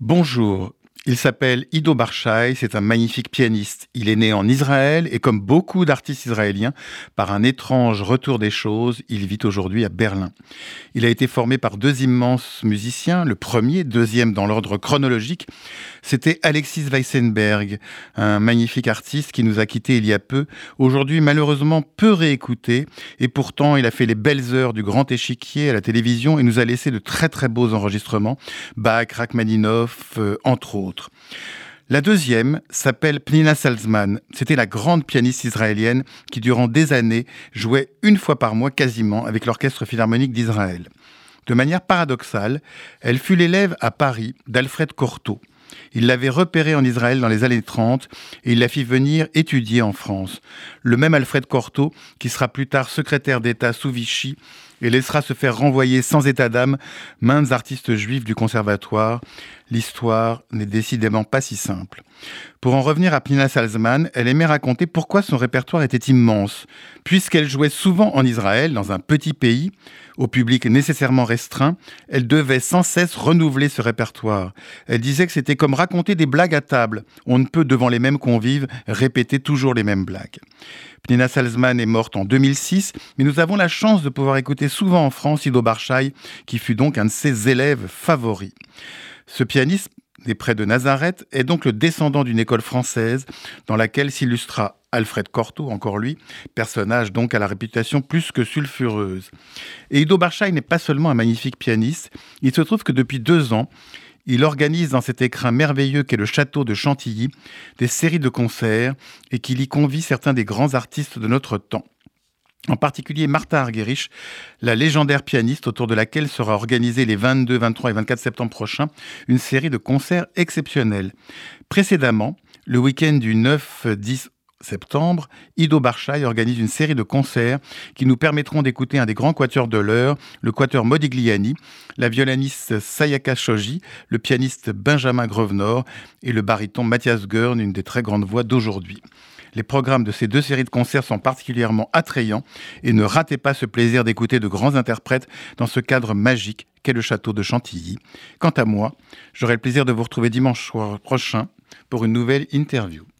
Bonjour, il s'appelle Ido Barshai, c'est un magnifique pianiste. Il est né en Israël et comme beaucoup d'artistes israéliens, par un étrange retour des choses, il vit aujourd'hui à Berlin. Il a été formé par deux immenses musiciens, le premier, deuxième dans l'ordre chronologique, c'était Alexis Weissenberg, un magnifique artiste qui nous a quittés il y a peu, aujourd'hui malheureusement peu réécouté, et pourtant il a fait les belles heures du grand échiquier à la télévision et nous a laissé de très très beaux enregistrements, Bach, Rachmaninoff, euh, entre autres. La deuxième s'appelle Pnina Salzman. C'était la grande pianiste israélienne qui, durant des années, jouait une fois par mois quasiment avec l'Orchestre philharmonique d'Israël. De manière paradoxale, elle fut l'élève à Paris d'Alfred Cortot. Il l'avait repérée en Israël dans les années 30 et il la fit venir étudier en France. Le même Alfred Cortot, qui sera plus tard secrétaire d'État sous Vichy et laissera se faire renvoyer sans état d'âme maintes artistes juifs du conservatoire. L'histoire n'est décidément pas si simple. Pour en revenir à Pnina Salzman, elle aimait raconter pourquoi son répertoire était immense. Puisqu'elle jouait souvent en Israël, dans un petit pays, au public nécessairement restreint, elle devait sans cesse renouveler ce répertoire. Elle disait que c'était comme raconter des blagues à table. On ne peut, devant les mêmes convives, répéter toujours les mêmes blagues. Pnina Salzman est morte en 2006, mais nous avons la chance de pouvoir écouter souvent en France Ido Barchaï, qui fut donc un de ses élèves favoris. Ce pianiste des près de Nazareth est donc le descendant d'une école française dans laquelle s'illustra Alfred Cortot, encore lui, personnage donc à la réputation plus que sulfureuse. Et Ido Barchaï n'est pas seulement un magnifique pianiste, il se trouve que depuis deux ans, il organise dans cet écrin merveilleux qu'est le château de Chantilly des séries de concerts et qu'il y convie certains des grands artistes de notre temps. En particulier Martha Argerich, la légendaire pianiste autour de laquelle sera organisée les 22, 23 et 24 septembre prochains une série de concerts exceptionnels. Précédemment, le week-end du 9, 10, septembre, Ido Barchaï organise une série de concerts qui nous permettront d'écouter un des grands quatuors de l'heure, le quatuor Modigliani, la violoniste Sayaka Shoji, le pianiste Benjamin Grevenor et le baryton Mathias Gurn, une des très grandes voix d'aujourd'hui. Les programmes de ces deux séries de concerts sont particulièrement attrayants et ne ratez pas ce plaisir d'écouter de grands interprètes dans ce cadre magique qu'est le château de Chantilly. Quant à moi, j'aurai le plaisir de vous retrouver dimanche prochain pour une nouvelle interview.